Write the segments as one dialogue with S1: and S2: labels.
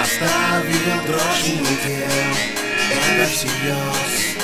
S1: Оставил дрожь внутри Это всерьез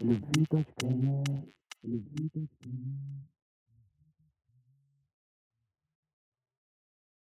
S1: Luzitas Canhas, Luzitas Canhas.